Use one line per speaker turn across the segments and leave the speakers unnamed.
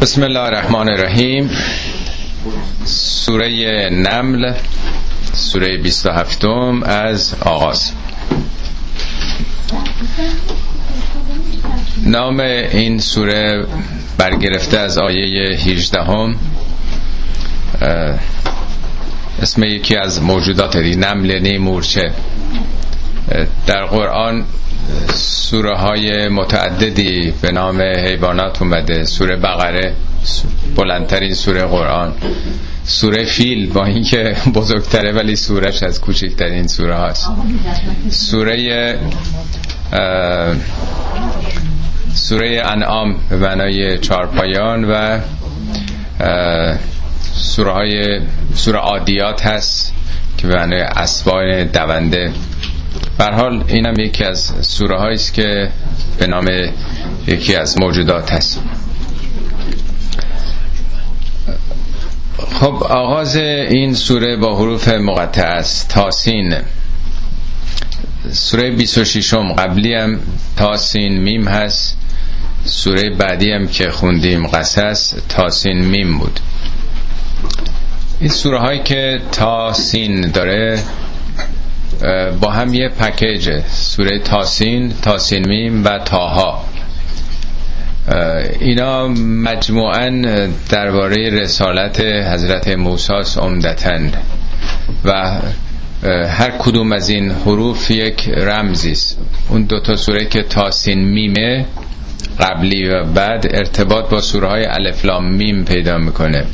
بسم الله الرحمن الرحیم. سوره نمل سوره 27 از آغاز. نام این سوره برگرفته از آیه 18 هم اسم یکی از موجودات دی نمل یعنی مورچه. در قرآن سوره های متعددی به نام حیوانات اومده. سوره بقره بلندترین سوره قرآن. سوره فیل با اینکه بزرگتره ولی سورش از کوچکترین سوره هاست. سوره سوره انعام به معنای چارپایان و سوره های سوره عادیات هست که به معنای اسبای دونده بر حال اینم یکی از سوره است که به نام یکی از موجودات هست. خب آغاز این سوره با حروف مقطع است تاسین. سوره 26 م قبلی هم تاسین میم هست سوره بعدی هم که خوندیم قصص تاسین میم بود. این سوره هایی که تاسین داره با هم یه پکیج سوره تاسین تاسین میم و تاها. اینا مجموعا درباره رسالت حضرت موسی عمدتن و هر کدوم از این حروف یک رمزی است. اون دوتا سوره که تاسین میمه قبلی و بعد ارتباط با سوره های الفلام میم پیدا می‌کنه.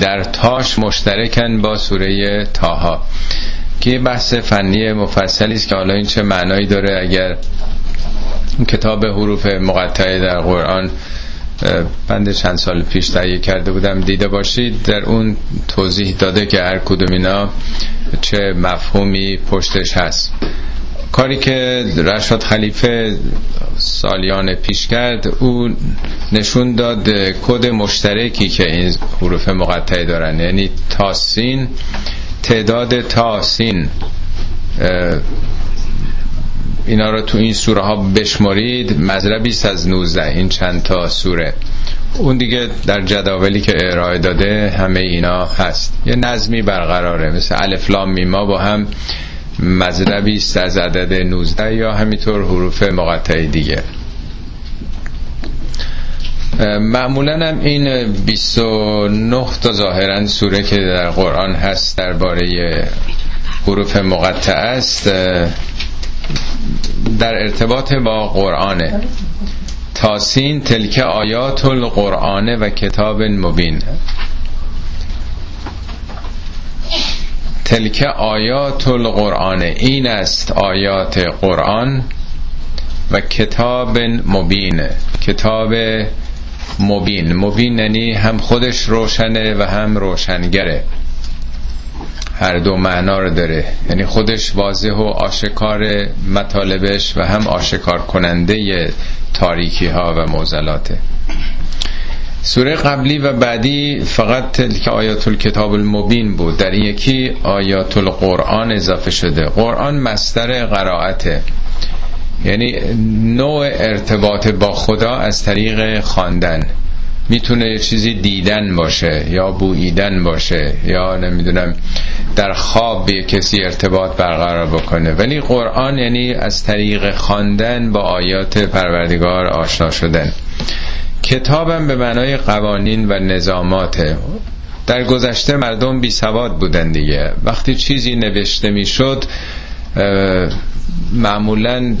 در تاش مشترکن با سوره تاها. که بحث فنی مفصلی است که حالا این چه معنایی داره اگر کتاب حروف مقطعه در قرآن بند چند سال پیش تهیه کرده بودم دیده باشید در اون توضیح داده که هر کدوم اینا چه مفهومی پشتش هست. کاری که رشاد خلیفه سالیان پیش کرد او نشون داد کد مشترکی که این حروف مقطعه دارن یعنی تاسین تعداد تاسین اینا رو تو این سوره ها بشمارید مذربی از 19 این چند تا سوره. اون دیگه در جداولی که ارائه داده همه اینا هست. یه نظمی برقراره مثل الفلام میما با هم مذربی از عدد 19 یا همینطور حروف مقطعی دیگه. معمولا هم این 29 تا ظاهرا سوره که در قرآن هست درباره حروف مقطع است در ارتباط با قرآنه. تاسین تلک آیات القرآن و کتاب مبین. تلک آیات القرآن این است آیات قرآن و کتاب مبین. کتاب مبین. مبین یعنی هم خودش روشنه و هم روشنگره. هر دو معنا رو داره. یعنی خودش واضح و آشکار مطالبش و هم آشکار کننده تاریکی ها و موزلاته. سوره قبلی و بعدی فقط تلک آیات الکتاب المبین بود. در یکی آیات القرآن اضافه شده. قرآن مستر قرائته. یعنی نوع ارتباط با خدا از طریق خواندن. می‌تونه چیزی دیدن باشه یا بوییدن باشه یا نمی‌دونم در خواب به کسی ارتباط برقرار بکنه. ولی قرآن یعنی از طریق خواندن با آیات پروردگار آشنا شدن. کتابم به معنای قوانین و نظاماته. در گذشته مردم بی سواد بودن دیگه. وقتی چیزی نوشته می‌شد معمولا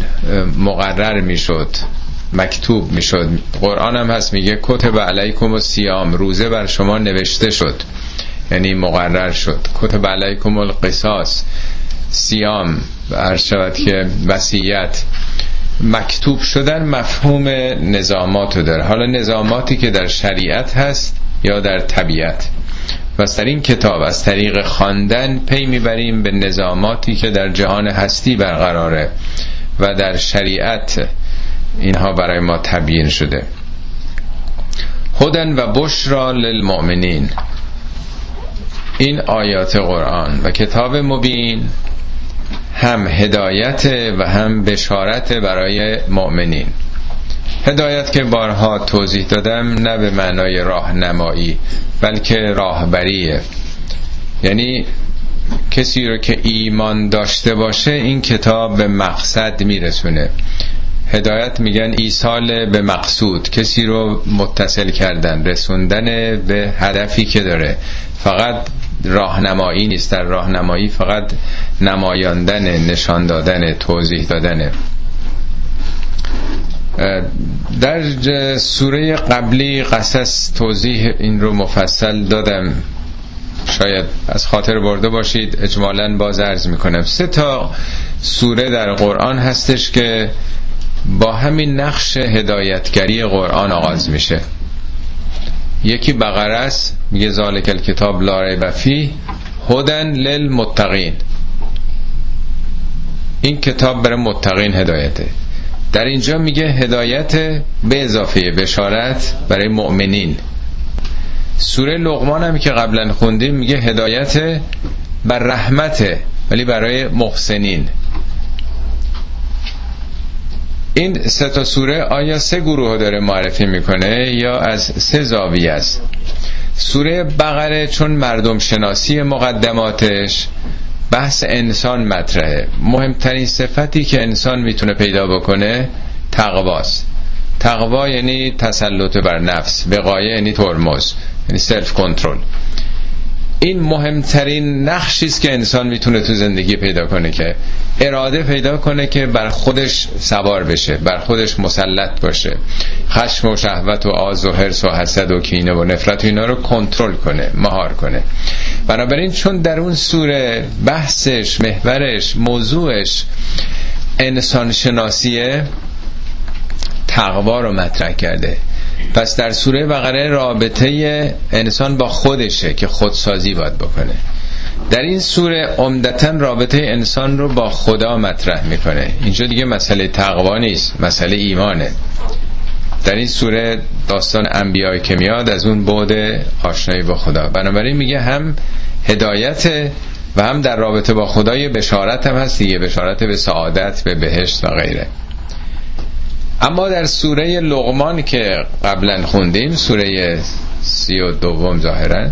مقرر می‌شد مکتوب می‌شد. قرآن هم هست میگه کتب علیکم و سیام روزه بر شما نوشته شد. یعنی مقرر شد. کتب علیکم القصاص سیام هر شود که وسیعت مکتوب شدن مفهوم نظامات داره. حالا نظاماتی که در شریعت هست یا در طبیعت. و در این کتاب از طریق خواندن پی می‌بریم به نظاماتی که در جهان هستی برقراره و در شریعت اینها برای ما تبیین شده. خودن و بشرا للمؤمنین. این آیات قرآن و کتاب مبین هم هدایت و هم بشارت برای مؤمنین. هدایت که بارها توضیح دادم نه به معنای راهنمایی بلکه راهبریه یعنی کسی رو که ایمان داشته باشه این کتاب به مقصد میرسونه. هدایت میگن ایصال به مقصود. کسی رو متصل کردن رسوندن به هدفی که داره. فقط راهنمایی نیست. در راهنمایی فقط نمایاندن نشان دادن توضیح دادنه در سوره قبلی قصص توضیح این رو مفصل دادم. شاید از خاطر برده باشید اجمالا باز ارز می‌کنم. سه تا سوره در قرآن هستش که با همین نقش هدایتگری قرآن آغاز میشه. یکی بقره است میگه ذالک الکتاب لا ریب فی هدن للمتقین. این کتاب برای متقین هدایته. در اینجا میگه هدایت به اضافه بشارت برای مؤمنین. سوره لقمان هم که قبلا خوندیم میگه هدایت بر رحمته ولی برای محسنین. این سه تا سوره آیا سه گروه داره معرفی می‌کنه یا از سه زاویه است؟ سوره بقره چون مردم شناسی مقدماتش بحث انسان مطرحه. مهمترین صفتی که انسان می‌تونه پیدا بکنه تقواست. تقوا یعنی تسلط بر نفس وقایه یعنی ترمز یعنی سلف کنترل این مهمترین نقشی است که انسان می‌تونه تو زندگی پیدا کنه که اراده پیدا کنه که بر خودش سوار بشه بر خودش مسلط باشه. خشم و شهوت و آز و حرس و حسد و کینه و نفرت و اینا رو کنترل کنه مهار کنه. بنابراین چون در اون سوره بحثش محورش موضوعش انسان شناسیه تقوا رو مطرح کرده. پس در سوره بقره رابطه انسان با خودشه که خودسازی باید بکنه. در این سوره عمدتا رابطه انسان رو با خدا مطرح می‌کنه. اینجا دیگه مسئله تقوا نیست مسئله ایمانه. در این سوره داستان انبیای که میاد از اون بعد آشنایی با خدا. بنابراین میگه هم هدایت و هم در رابطه با خدای بشارت هم هست دیگه. بشارت به سعادت به بهشت و غیره. اما در سوره لغمان که قبلا خوندیم سوره سی و دوم ظاهرا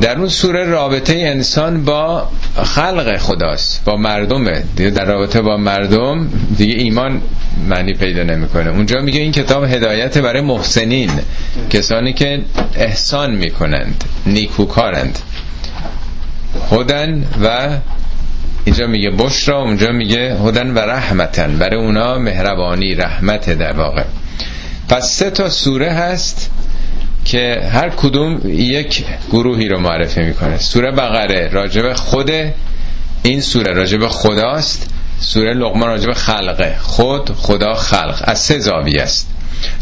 در اون سوره رابطه انسان با خلق خداست با مردمه. در رابطه با مردم دیگه ایمان معنی پیدا نمی‌کنه. اونجا میگه این کتاب هدایت برای محسنین کسانی که احسان می‌کنند نیکوکارند خودن و اینجا میگه بشرا اونجا میگه هدن و رحمتن. برای اونا مهربانی رحمت در واقع. پس سه تا سوره هست که هر کدوم یک گروهی رو معرفی می‌کنه. سوره بقره راجب خود این سوره راجب خداست. سوره لقمان راجب خلقه. خود خدا خلق. از سه زاویه است.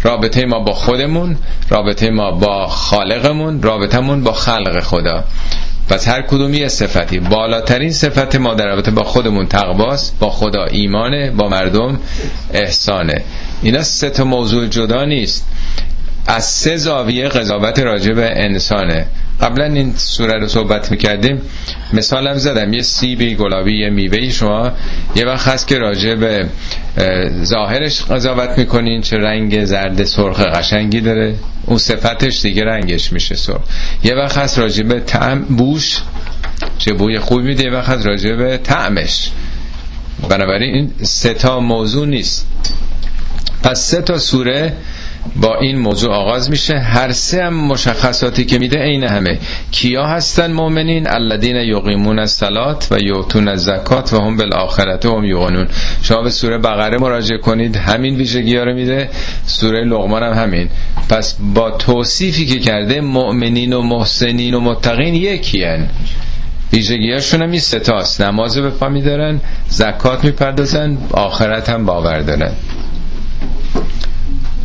رابطه ما با خودمون رابطه ما با خالقمون رابطمون با خلق خدا. پس هر کدومی یه صفتی. بالاترین صفت ما در رابطه با خودمون تقواست با خدا ایمانه با مردم احسانه. اینا سه تا موضوع جدا نیست. از سه زاویه قضاوت راجع به انسانه. قبلا این سوره رو صحبت می‌کردیم. مثالم زدم. یه سیبی گلابی یه میوه شما. یه وقت هست که راجع به ظاهرش قضاوت می‌کنین. چه رنگ زرد سرخ قشنگی داره. اون صفتش دیگه رنگش میشه سرخ. یه وقت هست راجع به تعم بوش. چه بوی خوب میده. یه وقت راجع به تعمش بنابراین این سه تا موضوع نیست. پس سه تا سوره با این موضوع آغاز میشه. هر سه هم مشخصاتی که میده عین همه. کیا هستن مؤمنین؟ الذین یقیمون الصلات و یؤتون الزکات و هم بالآخرت هم یوقنون شما به سوره بقره مراجعه کنید. همین ویژگی ها رو میده. سوره لقمان هم همین. پس با توصیفی که کرده مؤمنین و محسنین و متقین یکی هن. ویژگیهاشون هم این نماز به پا میدارن. زکات می‌پردازن. آخرت هم باور دارن.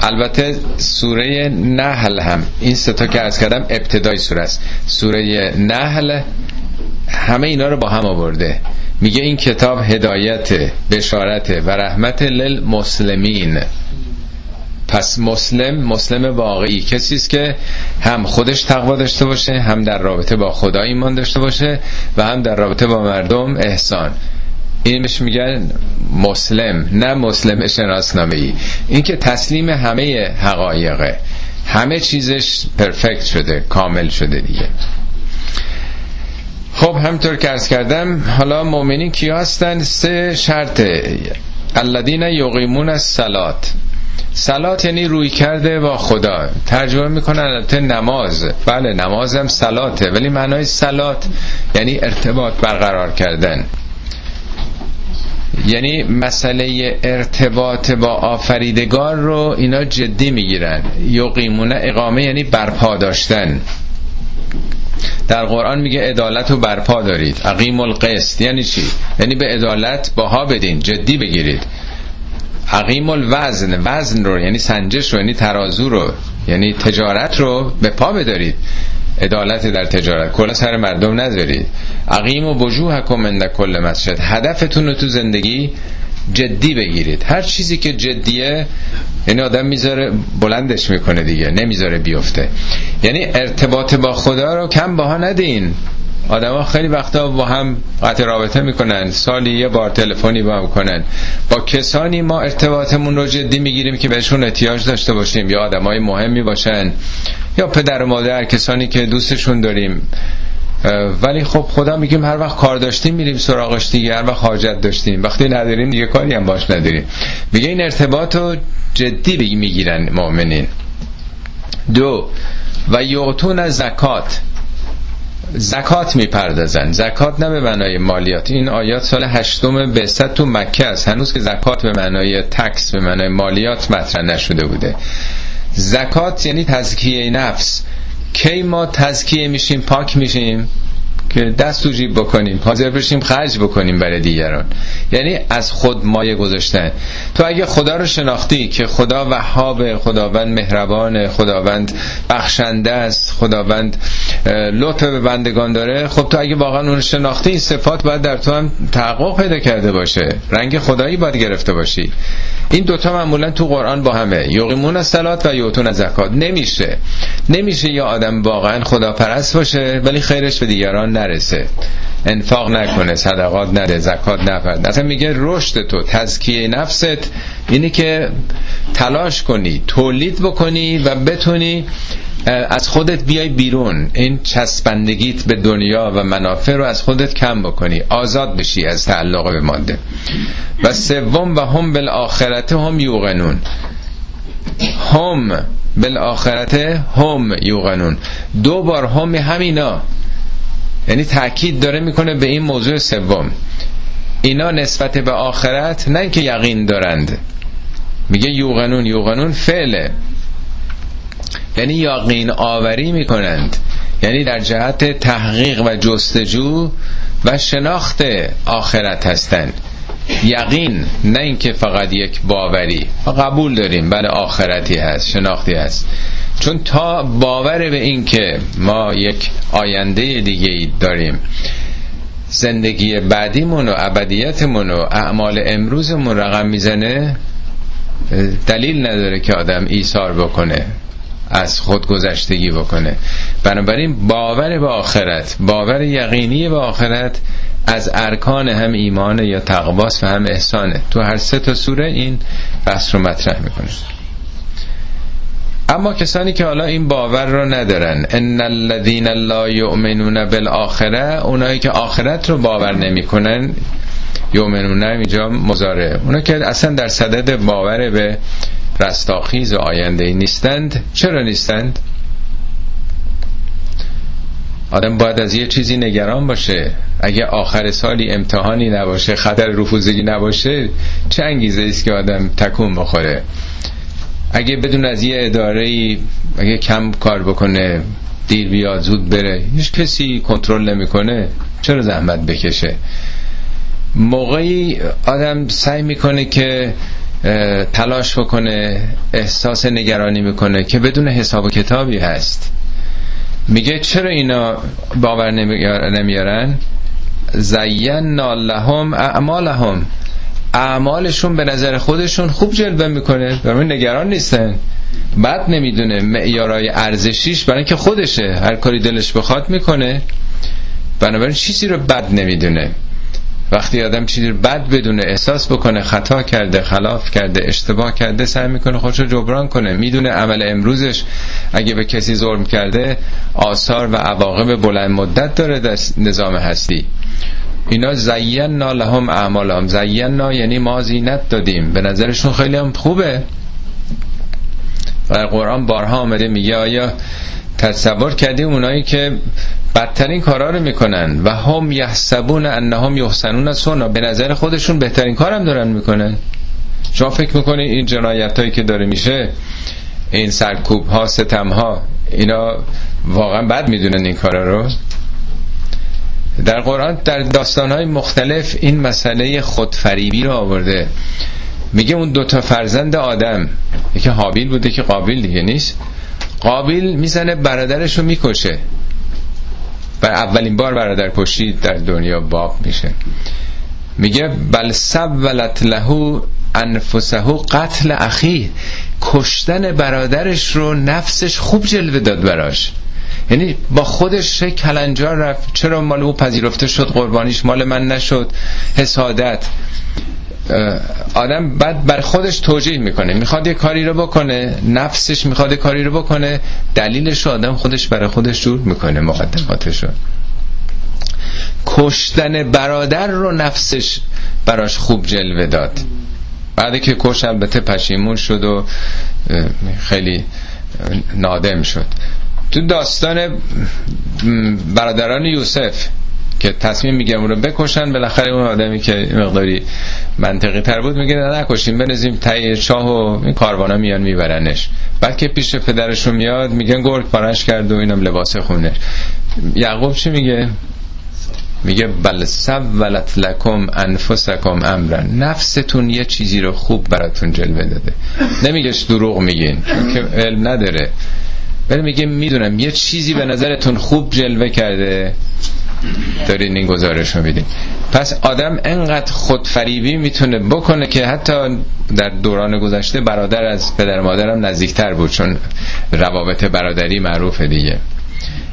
البته سوره نحل هم این ستا که از کردم ابتدای سوره است. سوره نحل همه اینا رو با هم آورده. میگه این کتاب هدایت بشارت و رحمت للمسلمین. پس مسلم مسلم واقعی. کسی است که هم خودش تقوا داشته باشه هم در رابطه با خدا ایمان داشته باشه و هم در رابطه با مردم احسان. این بهش میگن مسلم نه مسلم شناسنامه ای این که تسلیم همه حقایقه. همه چیزش پرفکت شده کامل شده دیگه. خب همطور که ارز کردم حالا مؤمنین کیا هستن؟ سه شرط. الذین یقیمون الصلات. سلات یعنی روی کرده با خدا. ترجمه می‌کنن البته نماز. بله نمازم سلاته ولی معنای سلات یعنی ارتباط برقرار کردن. یعنی مسئله ارتباط با آفریدگار رو اینا جدی می‌گیرن. یقیمونه اقامه یعنی برپا داشتن. در قرآن میگه عدالت رو برپا دارید. عقیم القسط. یعنی چی؟ یعنی به عدالت باها بدین جدی بگیرید. عقیم الوزن. وزن رو یعنی سنجش رو یعنی ترازو رو یعنی تجارت رو به پا بدارید. عدالت در تجارت. کلا سر مردم نذارید. عقیم و وجوهکم عند کل مسجد. هدفتون رو تو زندگی جدی بگیرید. هر چیزی که جدیه یعنی آدم می‌ذاره بلندش می‌کنه دیگه. نمی‌ذاره بیفته. یعنی ارتباط با خدا رو کم باها ندین. آدما خیلی وقتا با هم قطع رابطه می‌کنن سالی یه بار تلفنی با هم کنن. با کسانی ما ارتباطمون رو جدی می‌گیریم که بهشون احتیاج داشته باشیم. یا آدمای مهمی باشن یا پدر و مادر کسانی که دوستشون داریم. ولی خب خدا میگیم هر وقت کار داشتیم میریم سراغش دیگه هر وقت حاجت داشتیم. وقتی نداریم دیگه کاری هم باش نداریم. میگه این ارتباط رو جدی می‌گیرن مؤمنین. دو و یعطون زکات. زکات می‌پردازن. زکات نه به معنای مالیات. این آیات سال هشتم بعثت تو مکه است. هنوز که زکات به معنای تکس به معنای مالیات مطرح نشده بوده. زکات یعنی تزکیه نفس. کی ما تزکیه میشیم؟ پاک میشیم؟ که دست و جیب بکنیم حاضر بشیم خرج بکنیم برای دیگران. یعنی از خود مایه گذاشتن. تو اگه خدا رو شناختی که خدا وهاب خداوند مهربان خداوند بخشنده است خداوند لطف به بندگان داره خب تو اگه واقعا اون شناختی این صفات باید در تو هم تحقق پیدا کرده باشه. رنگ خدایی باید گرفته باشی. این دوتا معمولا تو قرآن با همه. یقیمون سلات و یوتون زکات نمیشه. نمیشه یا آدم واقعا خداپرست باشه ولی خیرش به دیگران نرسه. انفاق نکنه صدقات نده زکات نفرد اصلا میگه رشد تو تزکیه نفست. اینی که تلاش کنی تولید بکنی و بتونی از خودت بیای بیرون. این چسبندگیت به دنیا و منافع رو از خودت کم بکنی. آزاد بشی از تعلق به ماده. و سوم و هم بالآخرت هم یوغنون هم بالآخرت هم یوغنون دو بار هم همینا یعنی تاکید داره می‌کنه به این موضوع سوم. اینا نسبت به آخرت نه که یقین دارند. میگه یوغنون یوغنون فعله. یعنی یقین آوری می‌کنند. یعنی در جهت تحقیق و جستجو و شناخت آخرت هستند. یقین نه اینکه فقط یک باوری. قبول داریم بله آخرتی هست شناختی هست. چون تا باور به این که ما یک آینده دیگه داریم زندگی بعدیمون و ابدیتمون و اعمال امروزمون رقم می‌زنه دلیل نداره که آدم ایثار بکنه از خود گذشتگی بکنه. بنابراین باور به آخرت باور یقینی به آخرت از ارکان هم ایمان یا تقواس و هم احسانه. تو هر سه تا سوره این بحث رو مطرح می‌کنه. اما کسانی که حالا این باور رو ندارن ان الذين لا يؤمنون بالاخره اونایی که آخرت رو باور نمی‌کنن یؤمنون اینجا مزاره اونا که اصلا در صدد باور به رستاخیز و آینده نیستند چرا نیستند؟ آدم باید از یه چیزی نگران باشه. اگه آخر سالی امتحانی نباشه خطر رفوزگی نباشه چه انگیزه است که آدم تکون بخوره؟ اگه بدون از یه اداره اگه کم کار بکنه دیر بیاد زود بره هیچ کسی کنترل نمی‌کنه چرا زحمت بکشه؟ موقعی آدم سعی می‌کنه که تلاش بکنه احساس نگرانی می‌کنه که بدون حساب و کتابی هست. میگه چرا اینا باور نمیارن؟ زینا لهم اعمالهم. اعمالشون به نظر خودشون خوب جلوه می‌کنه برای نگران نیستن. بد نمی‌دونه معیارای ارزشیش برای اینکه خودشه. هر کاری دلش بخواد می‌کنه. بنابراین چیزی رو بد نمی‌دونه. وقتی آدم چیزی بد بدونه احساس بکنه خطا کرده خلاف کرده اشتباه کرده سعی می‌کنه خودشو جبران کنه. می‌دونه عمل امروزش اگه به کسی ظلم کرده آثار و عواقب بلند مدت داره در نظام هستی. اینا زینا لهم اعمالهم. زینا یعنی ما زینت دادیم. به نظرشون خیلی هم خوبه. در قرآن بارها آمده میگه آیا تصور کردی اونایی که بدترین کارا رو می‌کنن و هم یحسبون انهم یحسنون سنا به نظر خودشون بهترین کارم دارن می‌کنن. شما فکر می‌کنی این جنایت هایی که داره میشه این سرکوب ها ستم ها اینا واقعا بد می‌دونن این کارا رو. در قرآن در داستان های مختلف این مسئله خودفریبی رو آورده. میگه اون دوتا فرزند آدم یکی حابیل بوده که قابل دیگه نیست. قابل می‌زنه برادرش رو می‌کشه. بر اولین بار برادر کشی در دنیا باب میشه. میگه بل سولت له انفسه قتل اخی. کشتن برادرش رو نفسش خوب جلوه داد براش. یعنی با خودش کلنجار رفت چرا مال او پذیرفته شد قربانیش مال من نشد. حسادت. آدم بعد بر خودش توجیه می‌کنه. می‌خواد یه کاری رو بکنه نفسش می‌خواد کاری رو بکنه دلیلش رو آدم خودش برای خودش جور می‌کنه مقدماتش رو. کشتن برادر رو نفسش براش خوب جلوه داد. بعد که کش البته پشیمون شد و خیلی نادم شد. تو داستان برادران یوسف که تصمیم می‌گیرم اون رو بکشن بالاخره اون آدمی که مقداری منطقی تر بود میگه نه نکشیم بنزیم تایی شاه و این کاروانا میان میبرنش. بعد که پیش پدرشون میاد میگن گرگ پارش کرد و اینم لباس خونه. یعقوب چی میگه؟ میگه بل سولت لکم انفسکم امرن. نفستون یه چیزی رو خوب براتون جلوه داده. نمیگه دروغ میگین که علم نداره. ولی میگه می‌دونم یه چیزی به نظرتون خوب جلوه کرده. دارین این گزارش رو میدین. پس آدم انقدر خودفریبی می‌تونه بکنه که حتی در دوران گذشته برادر از پدر مادرم نزدیکتر بود چون روابط برادری معروفه دیگه.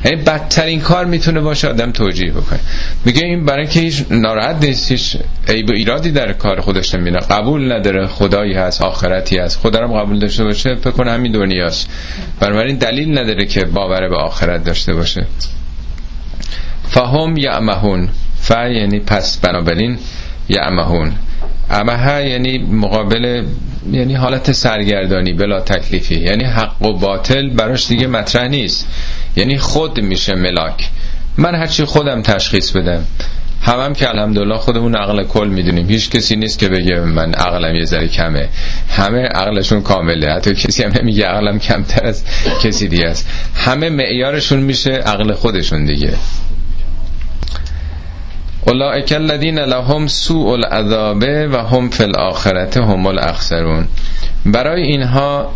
یعنی بدترین کار می‌تونه باشه آدم توجیه بکنه. میگه این برای که هیچ ناراحت نیست هیچ عیب ایرادی در کار خودش نمیره قبول نداره خدایی هست آخرتی هست. خدا رو قبول داشته باشه فکر کنه همین دنیاست. بنابراین دلیل نداره که باور به آخرت داشته باشه. فهم یعمهون. ف یعنی پس بنابراین یعمهون. امه یعنی مقابل یعنی حالت سرگردانی بلا تکلیفی. یعنی حق و باطل براش دیگه مطرح نیست. یعنی خود میشه ملاک. من هرچی خودم تشخیص بدم. همم هم که الحمدلله خودمون عقل کل می‌دونیم. هیچ کسی نیست که بگه من عقلم یه ذره کمه. همه عقلشون کامله. حتی کسی هم نمیگه عقلم کمتر از کسی دیگه است. همه معیارشون میشه عقل خودشون دیگه. اولئک الذین لهم سوء العذاب و هم فی الاخرته هم الاخسرون. برای اینها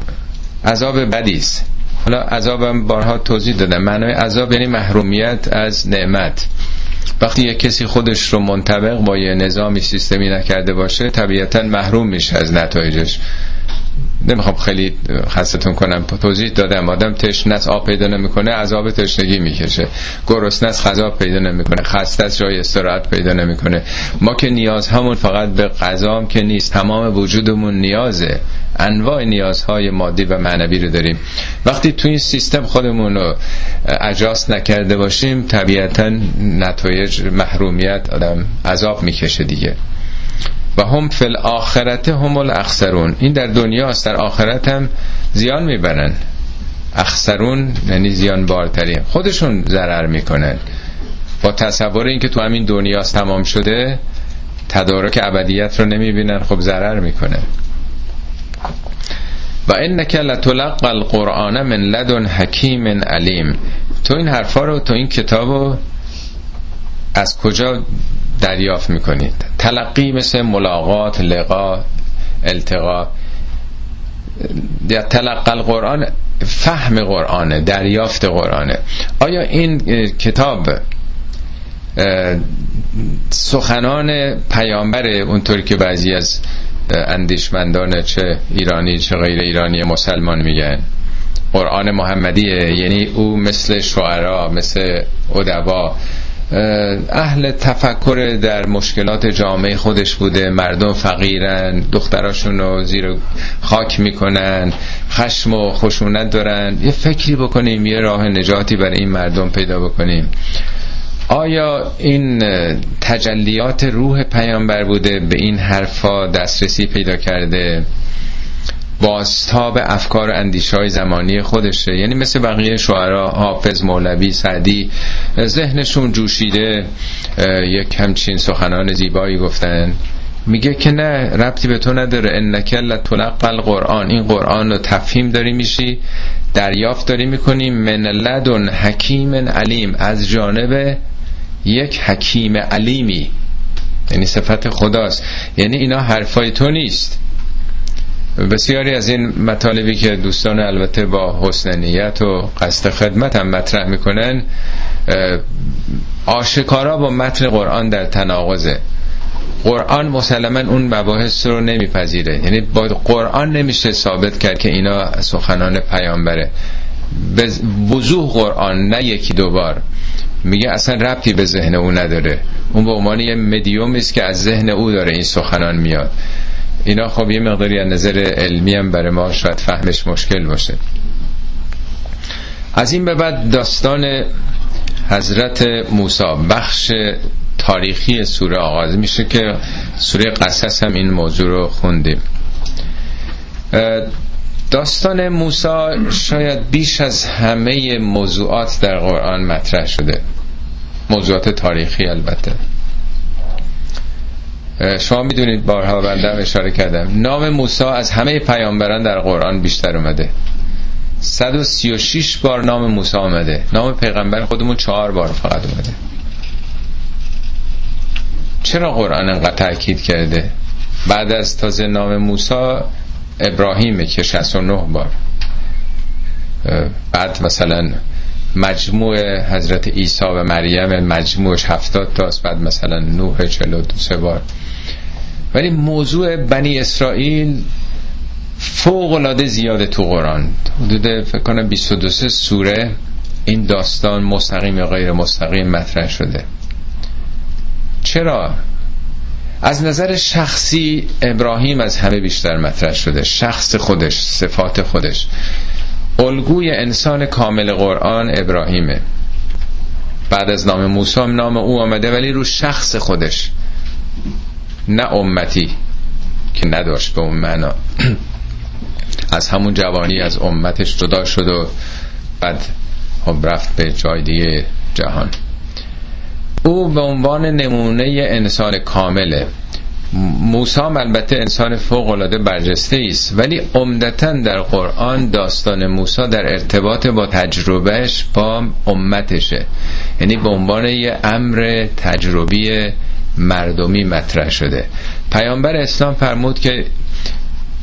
عذاب بدی است. حالا عذابم بارها توضیح دادم معنای عذاب یعنی محرومیت از نعمت. وقتی یک کسی خودش رو منطبق با یه نظامی سیستمی نکرده باشه طبیعتا محروم میشه از نتایجش. نمی‌خوام خیلی خستتون کنم. توضیح دادم. آدم تشنه آب پیدا نمی‌کنه عذاب تشنگی می‌کشه. گرسنه است غذا پیدا نمی‌کنه. خسته است جای استراحت پیدا نمی‌کنه. ما که نیاز همون فقط به غذا که نیست. تمام وجودمون نیازه. انواع نیازهای مادی و معنوی رو داریم. وقتی تو این سیستم خودمون رو اجاست نکرده باشیم طبیعتا نتایج محرومیت آدم عذاب می‌کشه دیگه. و هم فی الاخرت هم الاخسرون. این در دنیاست در آخرت هم زیان می‌برن اخسرون یعنی زیان بارترین خودشون ضرر می‌کنن. با تصور اینکه تو همین دنیاست تمام شده تدارک ابدیت رو نمی‌بینن خب ضرر می‌کنن. و انک لتلقى القرآن من لدن حکیم علیم. تو این حرفا رو تو این کتاب از کجا دریافت می‌کنید. تلقی مثل ملاقات لقا التقا. تلقی القرآن فهم قرآنه دریافت قرآنه. آیا این کتاب سخنان پیامبر اونطوری که بعضی از اندیشمندان چه ایرانی چه غیر ایرانی مسلمان میگن قرآن محمدیه؟ یعنی او مثل شعرا مثل ادبا. اهل تفکر در مشکلات جامعه خودش بوده. مردم فقیرن دختراشون رو زیر خاک می‌کنن خشم و خشونت دارن. یه فکری بکنیم یه راه نجاتی برای این مردم پیدا بکنیم. آیا این تجلیات روح پیامبر بوده؟ به این حرفا دسترسی پیدا کرده؟ باستاب افکار اندیش های زمانی خودشه. یعنی مثل بقیه شعرا حافظ مولوی سعدی ذهنشون جوشیده. یک همچین سخنان زیبایی گفتن. میگه که نه ربطی به تو نداره. انک لتلقى القرآن. این قرآن رو تفهیم داری میشی دریافت داری می‌کنی. من لدن حکیم علیم. از جانب یک حکیم علیمی. یعنی صفت خداست. یعنی اینا حرفای تو نیست. بسیاری از این مطالبی که دوستان البته با حسن نیت و قصد خدمت هم مطرح می‌کنن آشکارا با متن قرآن در تناقضه. قرآن مسلما اون مباحث رو نمیپذیره. یعنی با قرآن نمیشه ثابت کرد که اینا سخنان پیامبره. به وضوح قرآن نه یکی دوبار میگه اصلا ربطی به ذهن او نداره. اون به عنوان یه مدیومی است که از ذهن او داره این سخنان میاد. اینا خب یه مقداری از نظر علمی هم برای ما شاید فهمش مشکل باشه. از این به بعد داستان حضرت موسی بخش تاریخی سوره آغاز. میشه که سوره قصص هم این موضوع رو خوندیم. داستان موسی شاید بیش از همه موضوعات در قرآن مطرح شده. موضوعات تاریخی البته. شما می‌دونید بارها بنده اشاره کردم. نام موسی از همه پیامبران در قرآن بیشتر اومده. 136 بار نام موسی آمده نام پیغمبر خودمون چهار بار فقط اومده. چرا قرآن انقدر تاکید کرده؟ بعد از تازه نام موسی ابراهیمه که 69 بار. بعد مثلا مجموع حضرت عیسی و مریم مجموعش 70 تاست بعد مثلا نوح 42 بار. ولی موضوع بنی اسرائیل فوق العاده زیاده تو قرآن. حدود فکر کنم 22 سوره این داستان مستقیم یا غیر مستقیم مطرح شده. چرا؟ از نظر شخصی ابراهیم از همه بیشتر مطرح شده. شخص خودش صفات خودش. الگوی انسان کامل قرآن ابراهیمه. بعد از نام موسی نام او آمده ولی رو شخص خودش. نه امتی که نداشت به اون معنا. از همون جوانی از امتش جدا شد و بعد خب رفت به جای دیگه جهان. او به عنوان نمونه انسان کامله. موسی البته انسان فوق العاده برجسته است ولی عمدتا در قرآن داستان موسی در ارتباط با تجربهش با امتشه. یعنی به عنوان یه امر تجربی مردمی مطرح شده. پیامبر اسلام فرمود که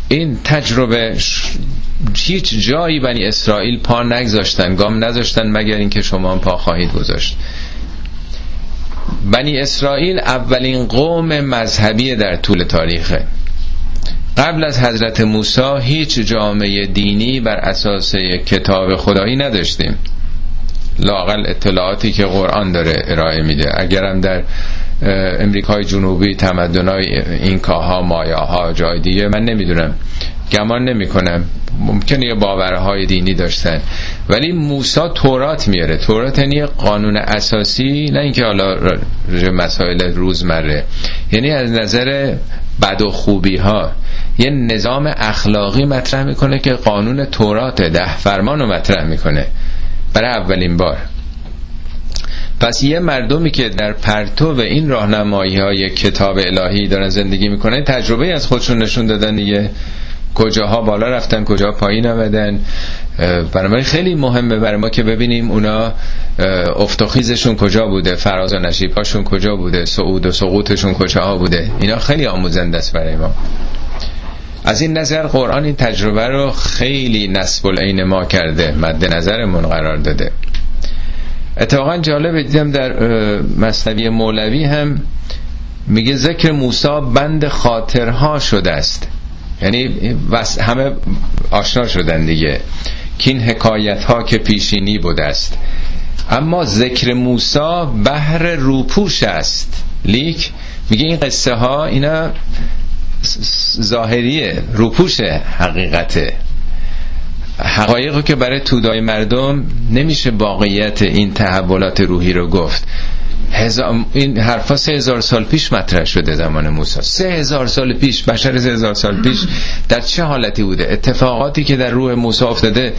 این تجربه هیچ جایی بنی اسرائیل پا نگذاشتن گام نذاشتن مگر اینکه شما پا خواهید گذاشت. بنی اسرائیل اولین قوم مذهبی در طول تاریخه. قبل از حضرت موسی هیچ جامعه دینی بر اساس کتاب خدایی نداشتیم. لاقل اطلاعاتی که قرآن داره ارائه میده. اگرم در امریکای جنوبی تمدنای اینکاها مایاها جای دیگه من نمی‌دونم. گمان نمی کنم ممکنه یه باورهای دینی داشتن ولی موسا تورات میاره تورات یعنی قانون اساسی نه اینکه حالا مسائل روزمره. یعنی از نظر بد و خوبی ها یه نظام اخلاقی مطرح می‌کنه که قانون تورات ده فرمان رو مطرح می‌کنه. برای اولین بار. پس یه مردمی که در پرتو و این راهنمایی های کتاب الهی دارن زندگی می‌کنن تجربه از خودشون نشون دادن دیگه. کجاها بالا رفتن کجا پایین آمدن. برای خیلی مهمه برای ما که ببینیم اونا افتخیزشون کجا بوده فراز و نشیبهاشون کجا بوده صعود و سقوطشون کجاها بوده. اینا خیلی آموزنده است برای ما. از این نظر قرآن این تجربه رو خیلی نسب العین ما کرده مد نظرمون قرار داده. اتفاقا جالب دیدم در مصنوی مولوی هم میگه ذکر موسا بند خاطرها شده است. یعنی همه آشنا شدن دیگه. که این حکایت ها که پیشینی بوده است. اما ذکر موسا بهر روپوش است. لیک میگه این قصه ها اینا ظاهریه روپوش حقیقته. حقایق که برای تودای مردم نمیشه واقعیت این تحولات روحی رو گفت. این حرفا سه هزار سال پیش مطرح شده زمان موسی. سه هزار سال پیش بشر سه هزار سال پیش در چه حالتی بوده؟ اتفاقاتی که در روح موسی افتاده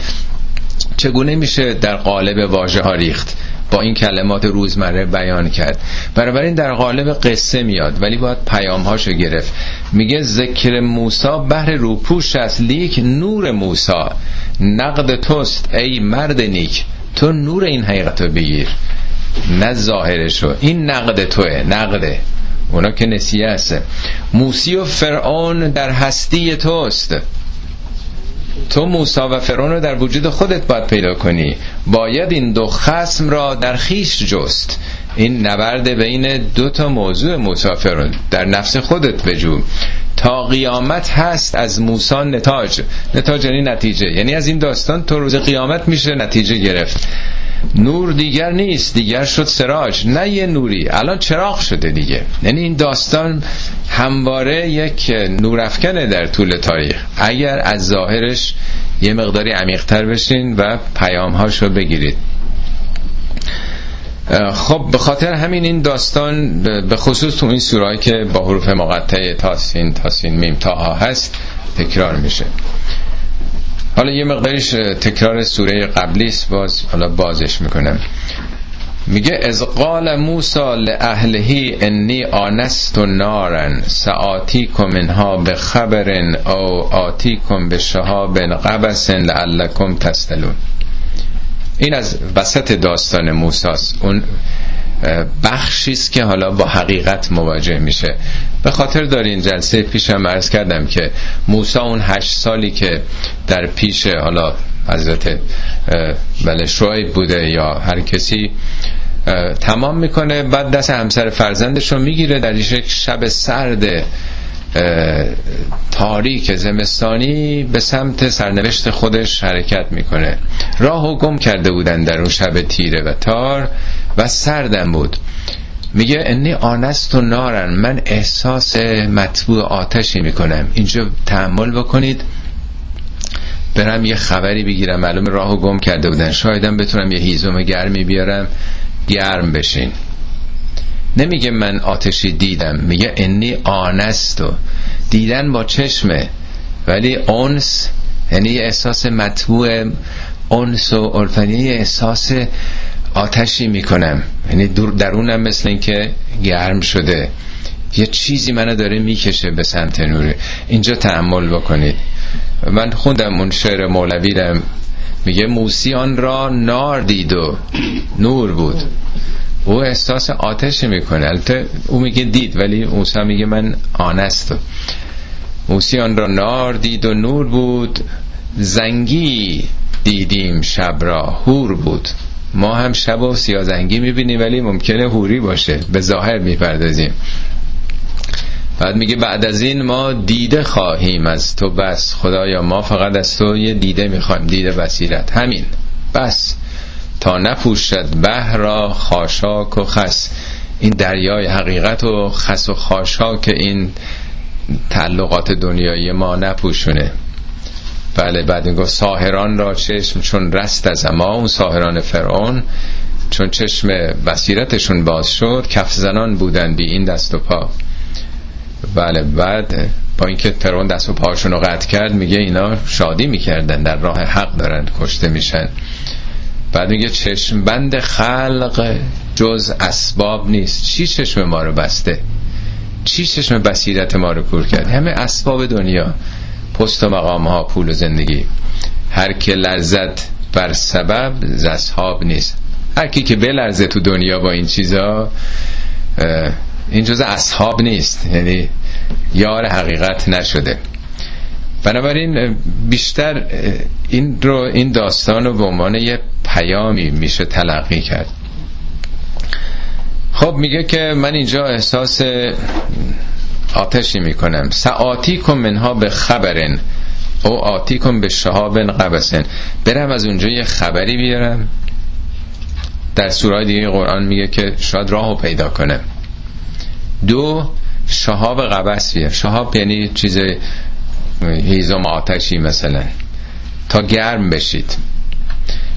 چگونه میشه در قالب واژه ها ریخت؟ با این کلمات روزمره بیان کرد. این در قالب قصه میاد ولی باید پیام هاشو گرفت. میگه ذکر موسا بهر روپوش است لیک نور موسا نقد توست ای مرد نیک. تو نور این حقیقت رو بگیر. نه ظاهرشو این نقد توه نقده. اونا که نسیه است موسی و فرعون در هستی توست. تو موسا و فرعون رو در وجود خودت باید پیدا کنی. باید این دو خسم را در خیش جست. این نبرد بین دو تا موضوع موسی فرعون. در نفس خودت بجو. تا قیامت هست از موسا نتاج. نتاج یعنی نتیجه. یعنی از این داستان تو روز قیامت میشه نتیجه گرفت. نور دیگر نیست دیگر شد سراج نه یه نوری. الان چراغ شده دیگه. یعنی این داستان همواره یک نورافکنه در طول تاریخ. اگر از ظاهرش یه مقداری عمیقتر بشین و پیامهاش رو بگیرید. خب به خاطر همین این داستان به خصوص تو این سورایی که با حروف مقطع تاسین تاسین میم تاها هست تکرار میشه. حالا یه مقداریش تکرار سوره قبلی است باز حالا بازش می‌کنم. میگه از قال موسا لاهلهی انی آنست نارن سآتیکم منها به خبرن او آتیکم به شهاب قبس لعلکم تستلون. این از وسط داستان موساست اون بخشی است که حالا با حقیقت مواجه میشه. به خاطر دارین جلسه پیشم عرض کردم که موسی اون هشت سالی که در پیش حالا حضرت شعیب بوده یا هر کسی تمام می‌کنه بعد دست همسر فرزندش رو می‌گیره در یک شب سرد تاریک زمستانی به سمت سرنوشت خودش حرکت می‌کنه. راه و گم کرده بودن در اون شب تیره و تار. و سردم بود. میگه انی آنست و نارن. من احساس مطبوع آتشی می‌کنم. اینجا تحمل بکنید. برم یه خبری بگیرم. معلوم راهو گم کرده بودن. شایدم بتونم یه هیزم گرمی بیارم. گرم بشین. نمیگه من آتشی دیدم. میگه انی آنست. و دیدن با چشمه. ولی اونس یعنی احساس مطبوع اونس و الفنی احساس آتشی می‌کنم. یعنی درونم مثل اینکه گرم شده. یه چیزی منو داره می‌کشه به سمت نوره اینجا تحمل بکنید. من خوندم اون شعر مولوی میگه موسی آن را نار دید و نور بود. او احساس آتشی می‌کنه. البته او میگه دید ولی موسی میگه من آنست موسی آن را نار دید و نور بود. زنگی دیدیم شب را هور بود. ما هم شب و سیازنگی می‌بینیم ولی ممکنه هوری باشه. به ظاهر می‌پردازیم. بعد میگه بعد از این ما دیده خواهیم از تو بس. خدایا ما فقط از تو یه دیده می‌خوایم. دیده بصیرت. همین. بس. تا نپوشد بهرا خاشاک و خس. این دریای حقیقت و خس و خاشاک این تعلقات دنیایی ما نپوشونه. بله بعد گفت ساهران را چشم چون رست از اما اون ساهران فرعون چون چشم بصیرتشون باز شد کف زنان بودن بی این دست و پا. بله بعد با اینکه فرعون دست و پاشون رو قطع کرد میگه اینا شادی می‌کردن در راه حق دارن کشته میشن. بعد میگه چشم بند خلق جز اسباب نیست. چی چشم ما رو بسته؟ چی چشم بصیرت ما رو کور کرد؟ همه اسباب دنیا. پست و مقام ها پول و زندگی. هر که لرزت بر سبب زصحاب نیست. هر کی که بلرزه تو دنیا با این چیزا این جز اصحاب نیست. یعنی یار حقیقت نشده. بنابراین بیشتر این رو این داستان رو به عنوان یه پیامی میشه تلقی کرد. خب میگه که من اینجا احساس آتشی می‌کنم. سعاتی کن منها به خبرن. او آتی کن به شهاب قبسن. برم از اونجا یه خبری بیارم. در سورای دیگه قرآن میگه که شاید راهو پیدا کنه دو شهاب قبسیه. شهاب یعنی چیز هیزم آتشی مثلا. تا گرم بشید.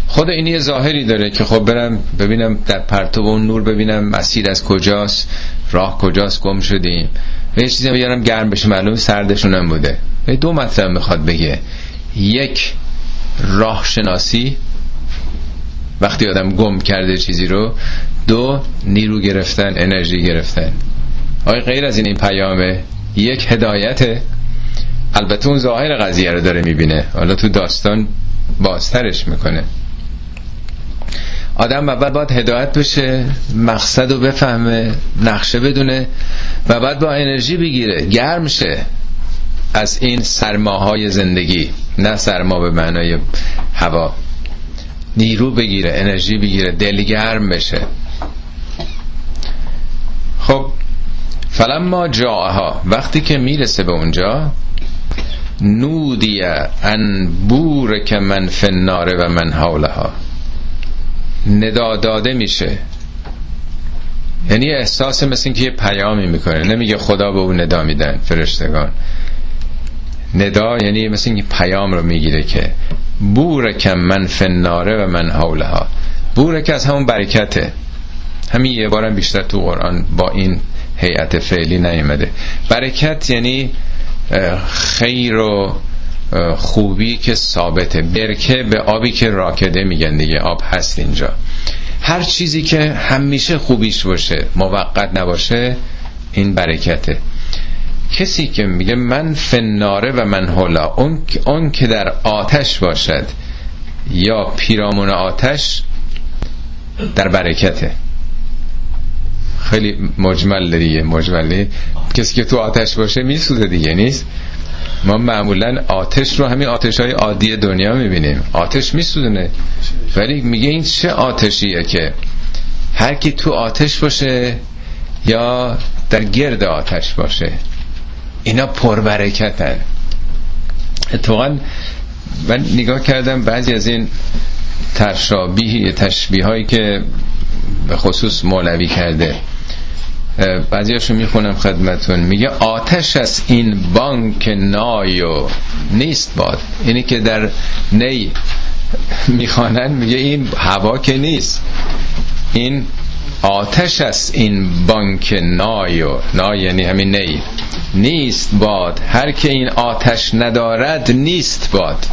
خود این یه ظاهری داره که خب برم ببینم در پرتو اون نور ببینم مسیر از کجاست راه کجاست گم شدیم. یه چیزی بیارم گرم بشه معلوم سردشون هم بوده. دو مطلب می‌خواد بگه. یک راه شناسی وقتی آدم گم کرده چیزی رو. دو نیرو گرفتن انرژی گرفتن. آیا غیر از این این پیامه؟ یک هدایته. البته اون ظاهر قضیه رو داره می‌بینه. حالا تو داستان بازترش می‌کنه. آدم اول باید هدایت بشه مقصد رو بفهمه نقشه بدونه و بعد با انرژی بگیره. گرم شه از این سرماهای زندگی نه سرما به معنای هوا. نیرو بگیره انرژی بگیره دلگرم بشه. خب فلما جاها وقتی که می‌رسه به اونجا نودیه ان که من فناره و من حولها. ندا داده میشه. یعنی احساس مثل اینکه یه پیامی می‌کنه. نمیگه خدا به اون ندا میدن فرشتگان. ندا یعنی مثل اینکه پیام رو می‌گیره که بورکم من فناره و من حولها. بورک از همون برکته. همین یه بارم بیشتر تو قرآن با این هیئت فعلی نیومده. برکت یعنی خیر و خوبی که ثابته. برکه به آبی که راکده میگن دیگه آب هست اینجا. هر چیزی که همیشه خوبیش باشه موقت نباشه این برکته. کسی که میگه من فناره و من حالا اون, اون که در آتش باشد یا پیرامون آتش در برکته. خیلی مجمل دیگه مجملی کسی که تو آتش باشه میسوزه دیگه نیست؟ ما معمولا آتش رو همین آتش های عادی دنیا می‌بینیم. آتش میسوزونه. ولی میگه این چه آتشیه که هر کی تو آتش باشه یا در گرد آتش باشه اینا پربرکتن. اتفاقا من نگاه کردم بعضی از این ترشابیه تشبیه هایی که به خصوص مولوی کرده. بعضیاشو می‌خونم خدمتون. میگه آتش از این بانک نایو نیست باد. اینی که در نی می‌خوانن میگه این هوا که نیست. این آتش از این بانک نایو نای یعنی همین نی. نیست باد. هر که این آتش ندارد نیست باد.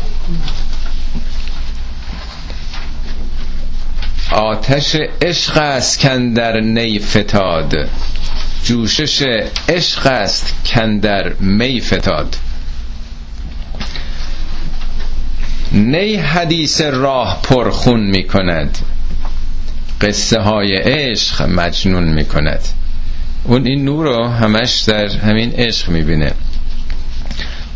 آتش عشق است کندر نی فتاد. جوشش عشق است کندر می فتاد. نی حدیث راه پرخون می کند. قصه های عشق مجنون می کند. اون این نور رو همش در همین عشق می بینه.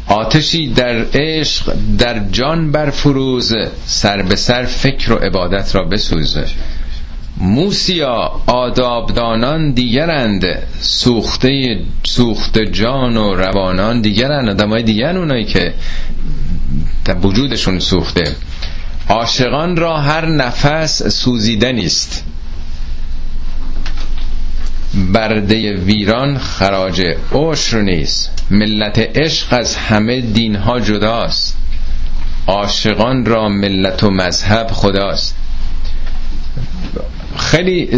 آتشی در عشق در جان برفروز سر به سر فکر و عبادت را بسوزه موسیا آدابدانان دیگرند سوخته سوخت جان و روانان دیگرند. آدمای دیگر اونایی که وجودشون سوخته. عاشقان را هر نفس سوزیدن است برده ویران خراج عشر نیست. ملت عشق از همه دینها جداست. عاشقان را ملت و مذهب خداست. خیلی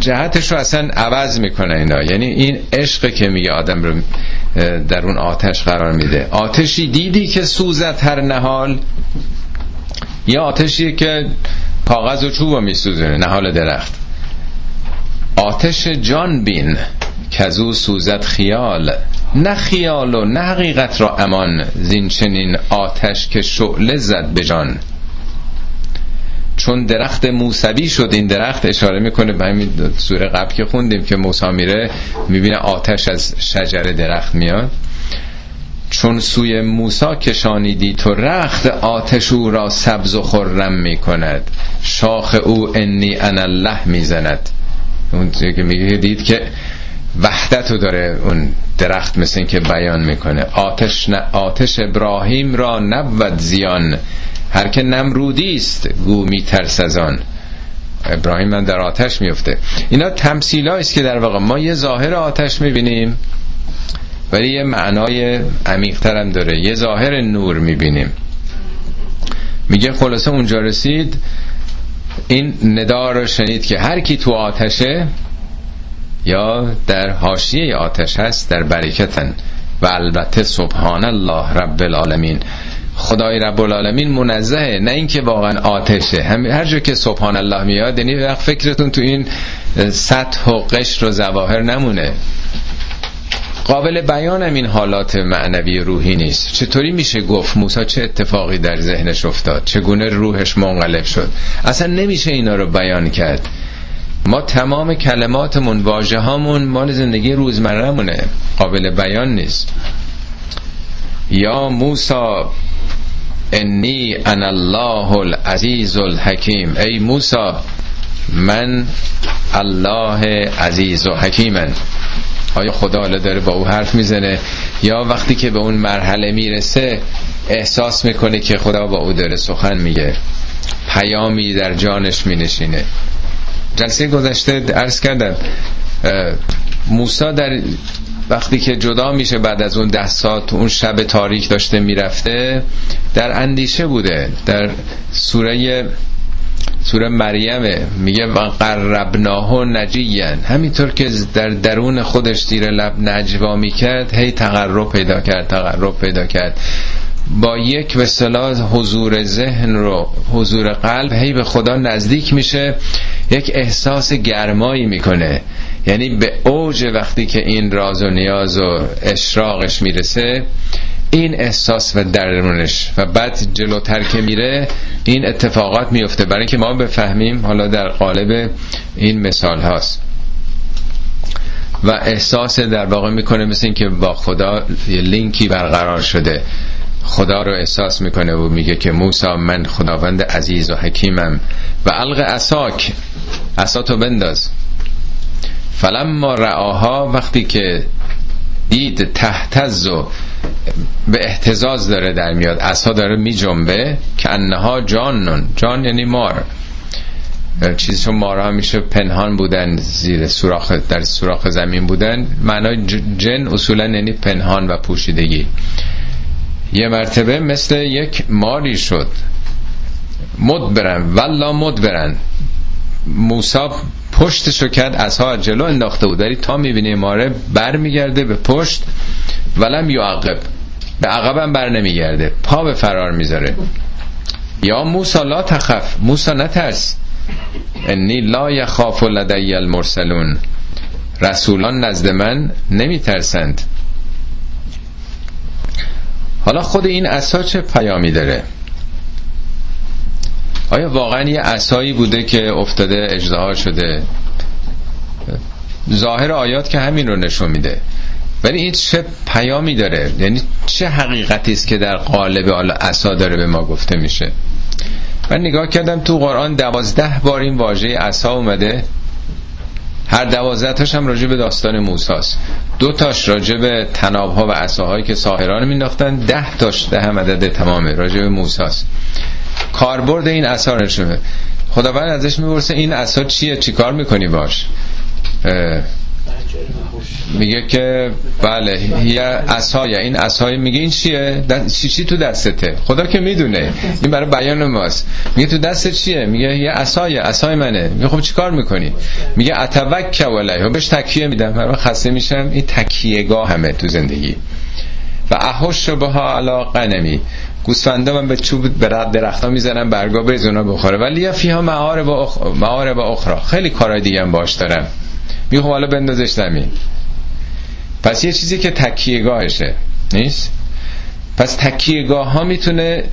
جهتش رو اصلا عوض می‌کنه اینا. یعنی این عشق که میگه آدم رو در اون آتش قرار میده. آتشی دیدی که سوزت هر نهال؟ یا آتشی که کاغذ و چوب میسوزونه نهال درخت. آتش جان بین که او سوزد خیال. نه خیال و نه حقیقت را امان زین چنین آتش که شعله زد به جان. چون درخت موسوی شد این درخت اشاره می‌کنه به همین سوره قبل که خوندیم که موسی میره می‌بینه آتش از شجره درخت میاد. چون سوی موسا کشانیدی تو رخت آتش او را سبز و خرم می‌کند. شاخ او انی ان الله می‌زند. اون که میگه دید که وحدت رو داره اون درخت مثل این که بیان می‌کنه. آتش, آتش ابراهیم را نبود زیان. هر که نمرودی است گو می ترس از آن. ابراهیم من در آتش میفته. اینا تمثیل است که در واقع ما یه ظاهر آتش می‌بینیم ولی یه معنای عمیقتر هم داره. یه ظاهر نور می‌بینیم. میگه خلاصه اونجا رسید این ندا رو شنید که هر کی تو آتشه یا در حاشیه آتش هست در برکتن. و البته سبحان الله رب العالمین. خدای رب العالمین منزهه نه اینکه واقعا آتشه. هر جا که سبحان الله میاد یعنی وقت فکرتون تو این سطح و قشر و زواهر نمونه. قابل بیانم این حالات معنوی روحی نیست. چطوری میشه گفت موسی چه اتفاقی در ذهنش افتاد؟ چگونه روحش منقلب شد؟ اصلا نمیشه اینا رو بیان کرد. ما تمام کلماتمون واجه هامون مال زندگی روزمرهمونه. قابل بیان نیست. یا موسا انی ان الله العزیز الحکیم. ای موسا من الله عزیز و حکیمن آیا خدا حالا داره با او حرف می‌زنه. یا وقتی که به اون مرحله می‌رسه احساس می‌کنه که خدا با او داره سخن میگه. پیامی در جانش مینشینه. جلسه گذشته عرض کردم موسا در وقتی که جدا میشه بعد از اون ده ساعت اون شب تاریک داشته می‌رفته در اندیشه بوده. در سوره سوره مریمه. میگه و قربناه نجیین همینطور که در درون خودش زیر لب نجوا می‌کرد هی تقرب پیدا کرد تقرب پیدا کرد. با یک به حضور ذهن رو حضور قلب هی به خدا نزدیک میشه. یک احساس گرمایی می‌کنه. یعنی به اوج وقتی که این راز و نیاز و اشراقش می‌رسه این احساس و درونش و بعد جلوتر که میره این اتفاقات میفته. برای که ما بفهمیم حالا در قالب این مثال هاست. و احساس در واقع می‌کنه مثل اینکه با خدا یه لینکی برقرار شده. خدا رو احساس می‌کنه و میگه که موسا من خداوند عزیز و حکیمم. و علق اساک اساتو بنداز. فلما رعاها وقتی که دید تحتز و به احتزاز داره در میاد. اصها داره می جنبه که انها جانن. جان یعنی مار. چیزی چون مارا همیشه پنهان بودن زیر سوراخ در سوراخ زمین بودن. معنای جن اصولا یعنی پنهان و پوشیدگی. یه مرتبه مثل یک ماری شد. مدبرن. ولا مدبرن. موسا پشتشو کرد از ها جلو انداخته بود. داری تا می‌بینی ماره بر میگرده به پشت ولم یعقب. به عقبم بر نمیگرده. پا به فرار می‌ذاره. یا موسا لا تخف. موسا نترس. انی لا یخاف لدی المرسلون. رسولان نزد من نمیترسند. حالا خود این عصا چه پیامی داره؟ آیا واقعا یه عصایی بوده که افتاده اجدها شده؟ ظاهر آیات که همین رو نشون میده. ولی این چه پیامی داره؟ یعنی چه حقیقتی است که در قالب حالا عصا داره به ما گفته میشه؟ من نگاه کردم تو قرآن دوازده بار این واژه عصا اومده. هر دوازده تاش هم راجع به داستان موساست. دو تاش راجع به تناب ها و عصاهایی که ساحران مینداختن. ده تاش ده هم عدد تمامه راجع به موساست. کاربرد این عصا نشونه خداوند ازش می‌پرسه این عصا چیه؟ چیکار می‌کنی باش؟ میگه که بله یه عصای این عصای میگه این چیه؟ چی چی تو دستته؟ خدا که می‌دونه. این برای بیان ماست. میگه تو دست چیه؟ میگه یه عصای عصای منه. میگه خب چیکار می‌کنی؟ میگه اتوکل علیه بهش تکیه میدم. من خسته میشم این تکیهگاه همه تو زندگی. و احش بها علا قنمی گوسفندا من به چوب رد درختا می‌زنم برگا بریز اونا بخوره. ولی یا فیها معارب اخ... معارب اخرى خیلی کارهای دیگه هم باش دارم. خب حالا بندازش زمین. پس یه چیزی که تکیهگاهشه. نیست؟ پس تکیهگاه ها می‌تونه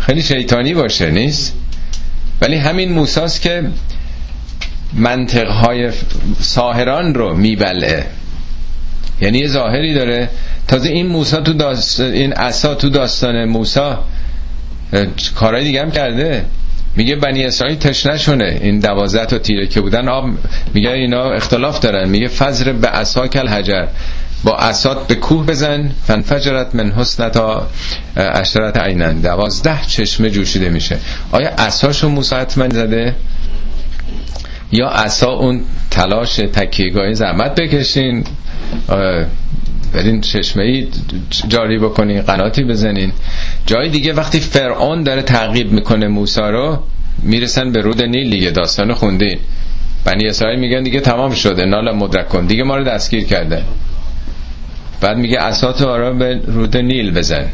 خیلی شیطانی باشه نیست؟ ولی همین موساست که منطق های ساهران رو میبلعه. یعنی یه ظاهری داره. تازه این موسا تو داست... این عصا تو داستان موسا کارهای دیگه هم کرده. میگه بنی اسرائیل تشنه این دوازده تا تیره که بودن آب میگه اینا اختلاف دارن. میگه فجر به عصا کل حجر. با اسات به کوه بزن. فنفجرت من حسنتا اشترت عینن. دوازده چشمه جوشیده میشه. آیا اساشو موسی حتما زده؟ یا عصا اون تلاش تکیهگاهی زحمت بکشین؟ برین چشمه ای جاری بکنین قناتی بزنین. جای دیگه وقتی فرعون داره تعقیب می‌کنه موسا رو می‌رسن به رود نیل دیگه داستان خوندین بنی اسرائیل میگن دیگه تمام شده نال مدرک کن. دیگه ما رو دستگیر کرده. بعد میگه اسات آرا به رود نیل بزن.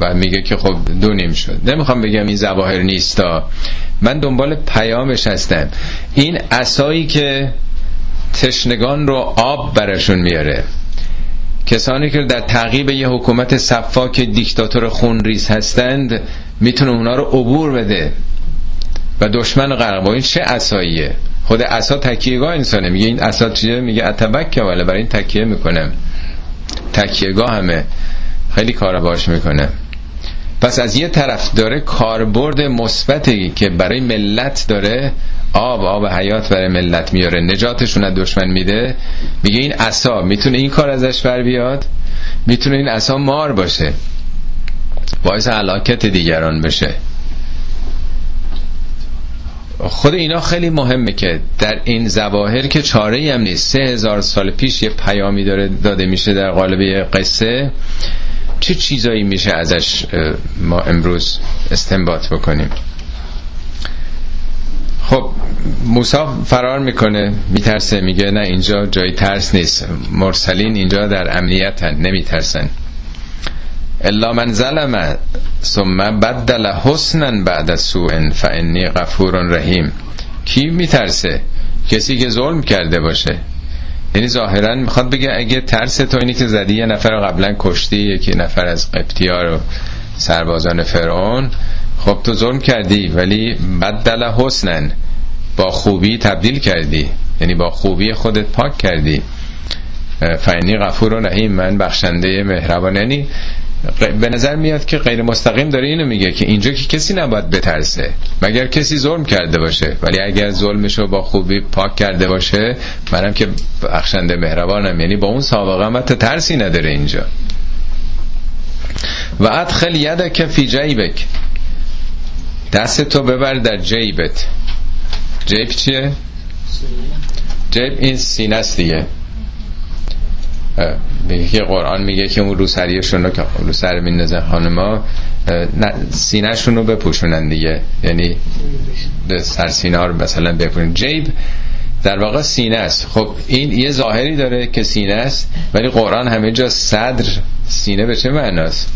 و میگه که خب دو نیم شد. نمی‌خوام بگم این زواهر نیستا. من دنبال پیامش هستم. این اسایی که تشنگان رو آب برشون میاره. کسانی که در تعقیب یه حکومت صفاک دیکتاتور خونریز هستند می‌تونه اونا رو عبور بده و دشمن غرق این چه اساییه خود اسا تکیهگاه انسانه. میگه این اسا چیه؟ میگه اتبک ولی برای این تکیه می‌کنم. تکیهگاه همه. خیلی کار باش می‌کنه. پس از یه طرف داره کاربرد مثبتی که برای ملت داره آب آب حیات برای ملت میاره. نجاتشون از دشمن میده. میگه این عصا می‌تونه این کار ازش بر بیاد؟ می‌تونه این عصا مار باشه. باعث علاکت دیگران بشه. خود اینا خیلی مهمه که در این زواهر که چاره هم نیست. سه هزار سال پیش یه پیامی داره داده میشه در قالب قصه. چه چیزایی میشه ازش ما امروز استنباط بکنیم؟ خب موسا فرار می‌کنه میترسه میگه نه اینجا جای ترس نیست. مرسلین اینجا در امنیت هن نمیترسن. الا من ظلم ثم بدل حسنا بعد سوء فانی غفور رحیم. کی میترسه؟ کسی که ظلم کرده باشه. یعنی ظاهرا می‌خواد بگه اگه ترس تو اینی که زدی یه نفر قبلا کشتی یکی نفر از قبطیار و سربازان فرعون خب تو ظلم کردی ولی بدل حسنن. با خوبی تبدیل کردی. یعنی با خوبی خودت پاک کردی. فعنی غفور و رحیم. من بخشنده مهربان. یعنی به نظر میاد که غیر مستقیم داره اینو میگه که اینجا که کسی نباید بترسه. مگر کسی ظلم کرده باشه؟ ولی اگر ظلمشو با خوبی پاک کرده باشه منم که بخشنده مهربانم. یعنی با اون سابقه هم ترسی نداره اینجا. و ادخل یدک فی جیبک. دست تو ببر در جیبت. جیب چیه؟ جیب این سینه است دیگه. که قرآن میگه که اون روسریشون رو که روسر میندازن خانما سینهشون رو بپوشونن دیگه. یعنی به سر رو مثلا بپوشن جیب در واقع سینه است. خب این یه ظاهری داره که سینه است ولی قرآن همه جا صدر سینه به چه معناست؟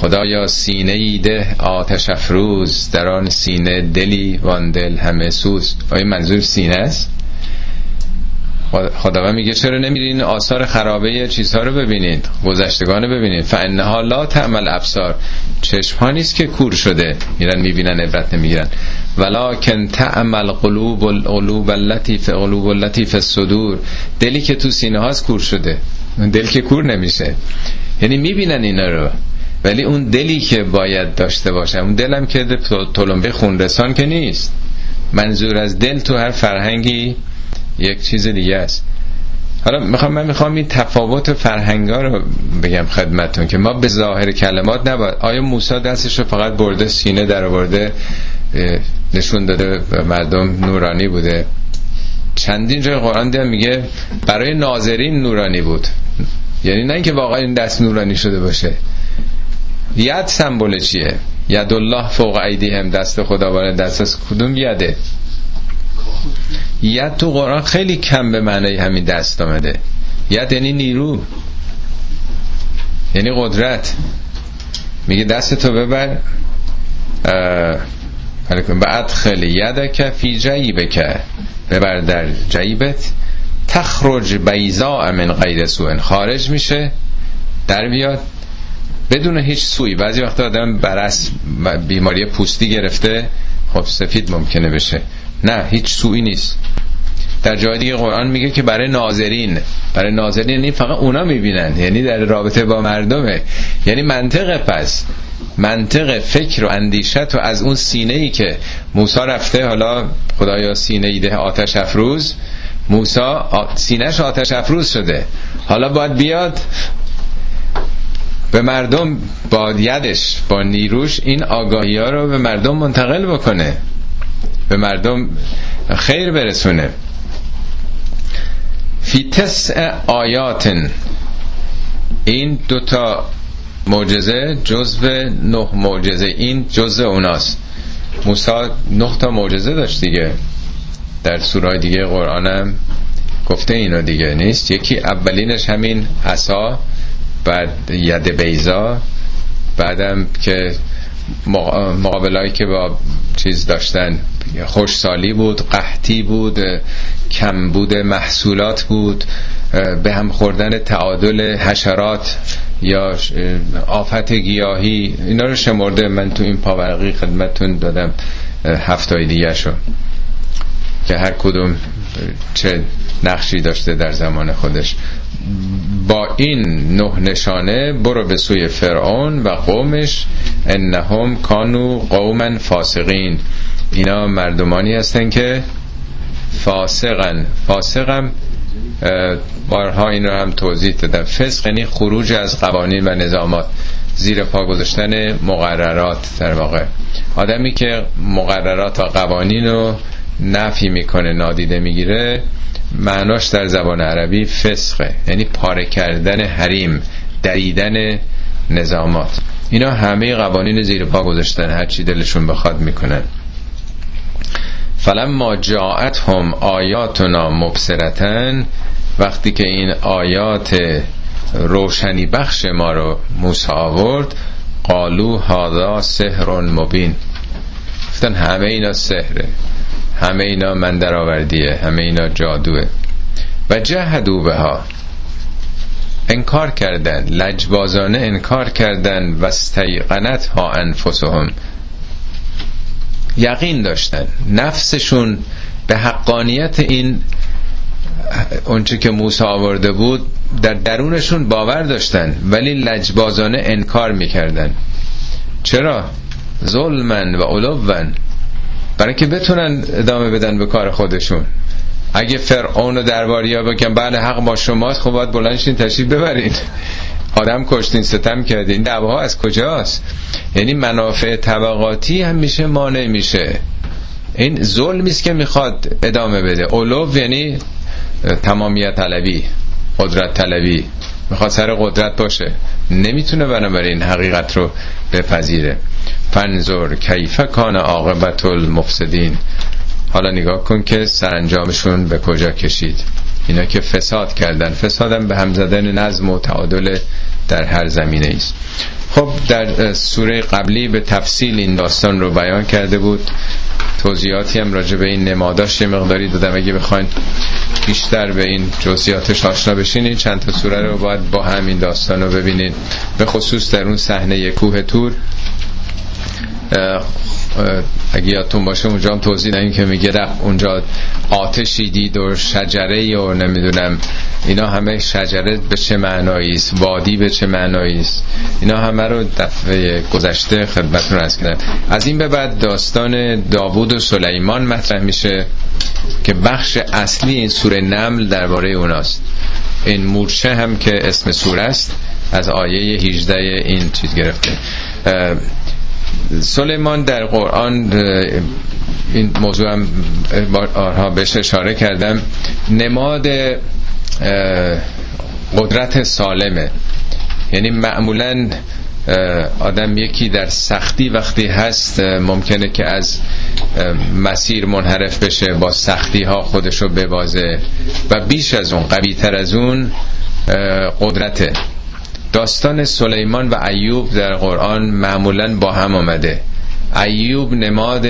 خدایا سینه ایده آتش افروز در آن سینه دلی وان دل همه سوز. آیا منظور سینه است؟ خداوند میگه چرا نمیرین آثار خرابه چیزها رو ببینید گذشتگان رو ببینید فانها لا تعمل ابصار. چشم ها نیست که کور شده میرن می‌بینن عبرت نمی‌گیرن. ولکن تعمل قلوب القلوب اللطیف قلوب اللطیف الصدور. دلی که تو سینه هاست کور شده. دل که کور نمیشه. یعنی می‌بینن اینا رو. ولی اون دلی که باید داشته باشه اون دلم که تلمبه خونرسان که نیست. منظور از دل تو هر فرهنگی یک چیز دیگه است. حالا می‌خوام من می‌خوام این تفاوت فرهنگا رو بگم خدمتون که ما به ظاهر کلمات نباید آیا موسی دستش رو فقط برده سینه در برده نشون داده مردم نورانی بوده؟ چندین جای قرآن دیدم میگه برای ناظرین نورانی بود. یعنی نه اینکه واقعا این دست نورانی شده باشه. ید سمبول چیه؟ ید الله فوق هم دست خداوند دست از کدوم یده؟ ید تو قرآن خیلی کم به معنی همین دست آمده. ید یعنی نیرو. یعنی قدرت. میگه دست تو ببر. بعد خیلی یدک فی جیبک. ببر در جیبت. تخرج بیزا من غیر سوئن خارج میشه. در بیاد بدون هیچ سوی. بعضی وقتا آدم برس بیماری پوستی گرفته خب سفید ممکنه بشه. نه هیچ سوی نیست. در جای دیگه قرآن میگه که برای ناظرین. برای ناظرین یعنی فقط اونا می‌بینن. یعنی در رابطه با مردمه. یعنی منطق پس. منطق فکر و اندیشت و از اون سینه ای که موسا رفته حالا خدایا سینه ایده آتش افروز. موسا سینهش آتش افروز شده. حالا باید بیاد به مردم با یدش با نیروش این آگاهی ها رو به مردم منتقل بکنه. به مردم خیر برسونه. فی تسع آیات این دوتا معجزه جزو نه معجزه. این جزو اوناست. موسی نه تا معجزه داشت دیگه. در سورای دیگه قرآنم گفته اینا دیگه. نیست. یکی اولینش همین عصا. بعد ید بیزا بعدم که مقابلایی که با چیز داشتن خوشسالی بود قحطی بود کم بود محصولات بود به هم خوردن تعادل حشرات یا آفت گیاهی اینا رو شمرده من تو این پاورقی خدمتون دادم هفتای دیگه شو که هر کدوم چه نقشی داشته در زمان خودش. با این نه نشانه برو به سوی فرعون و قومش انهم کانو قوما فاسقین. اینا مردمانی هستن که فاسقن فاسقم بارها این رو هم توضیح دادم. فسق یعنی خروج از قوانین و نظامات زیر پا گذاشتن مقررات در واقع. آدمی که مقررات و قوانین رو نفی می‌کنه نادیده می‌گیره معناش در زبان عربی فسقه یعنی پاره کردن حریم دریدن نظامات. اینا همه قوانین زیر پا گذاشتن هرچی دلشون بخواد می‌کنن. فلما جاعت هم آیاتنا مبصرتن وقتی که این آیات روشنی بخش ما رو موسی آورد قالو هادا سحر مبین. گفتن همه اینا سحره. همه اینا من درآوردیه همه اینا جادوه. و جهدو بها. انکار کردن لجبازانه انکار کردن. و استیقنت ها انفسهم. یقین داشتن. نفسشون به حقانیت این اونچه که موسی آورده بود در درونشون باور داشتن. ولی لجبازانه انکار می‌کردن. چرا؟ ظلمن و علوون برای که بتونن ادامه بدن به کار خودشون. اگه فرعون و درباریا بگن بله حق با شماست خب باید بلندشین تشریف ببرین. آدم کشتین ستم کردین. دعواها از کجاست؟ یعنی منافع طبقاتی هم میشه مانع میشه. این ظلمی است که می‌خواد ادامه بده. اولو یعنی تمامیت طلبی قدرت طلبی. می‌خواد سر قدرت باشه. نمی‌تونه بنابراین حقیقت رو بپذیره. فنظر کیف کان عاقبت المفسدین. حالا نگاه کن که سرانجامشون به کجا کشید. اینا که فساد کردن. فسادم به هم زدن نظم و تعادل در هر زمینه است. خب در سوره قبلی به تفصیل این داستان رو بیان کرده بود. توضیحاتی هم راجع به این نماداش یه مقداری دادم. اگه بخواین بیشتر به این جزئیاتش آشنا بشین چند تا سوره رو باید با همین داستان رو ببینید به خصوص در اون صحنه کوه تور اگه یادتون باشه اونجا هم توضیح دهیم که میگه اونجا آتشی دید و شجره و نمی‌دونم اینا همه شجره به چه معنایی است؟ وادی به چه معنایی است؟ اینا همه رو دفعه گذشته خدمتتون از کردم. از این به بعد داستان داوود و سلیمان مطرح میشه که بخش اصلی این سوره نمل درباره اوناست. این مورچه هم که اسم سوره است از آیه 18 این چیز گرفته. سلیمان در قرآن این موضوع هم بارها بهش اشاره کردم. نماد قدرت سالمه. یعنی معمولا آدم یکی در سختی وقتی هست ممکنه که از مسیر منحرف بشه با سختی ها خودشو ببازه. و بیش از اون قوی تر از اون قدرته. داستان سلیمان و ایوب در قرآن معمولا با هم آمده. ایوب نماد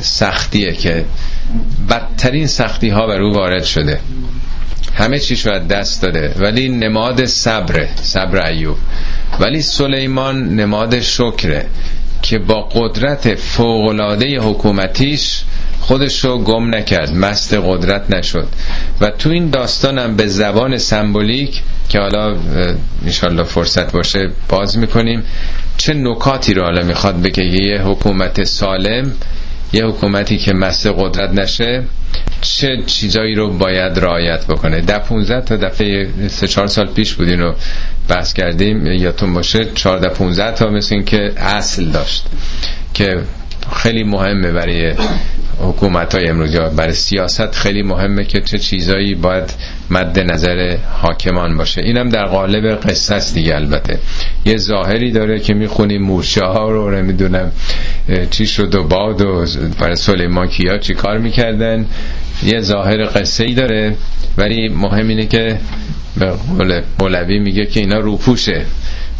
سختیه که بدترین سختی ها بر او وارد شده. همه چیش رو دست داده. ولی نماد صبره صبر ایوب. ولی سلیمان نماد شکره. که با قدرت فوقلاده حکومتیش خودش رو گم نکرد مست قدرت نشد. و تو این داستانم به زبان سمبولیک که حالا انشالله فرصت باشه باز می‌کنیم چه نکاتی رو حالا می‌خواد بگه؟ یه حکومت سالم یه حکومتی که مست قدرت نشه چه چیزایی رو باید رعایت بکنه؟ ده 15 تا دفعه سه چهار سال پیش بودین رو بحث کردیم یادتون باشه 14 15 تا مثل این که اصل داشت که خیلی مهمه برای حکومت های امروز برای سیاست خیلی مهمه که چه چیزایی باید مد نظر حاکمان باشه. اینم در قالب قصه است دیگه البته. یه ظاهری داره که می‌خونیم مورچه ها رو نمی‌دونم چی شد و باد و برای سلیمان کیا چی کار می‌کردن. یه ظاهر قصه ای داره ولی مهم اینه که به مولوی میگه که اینا روپوشه.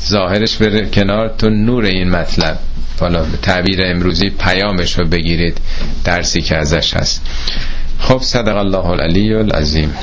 ظاهرش بره کنار تو نور این مطلب. حالا به تعبیر امروزی پیامش رو بگیرید درسی که ازش هست. خب صدق الله العلی العظیم.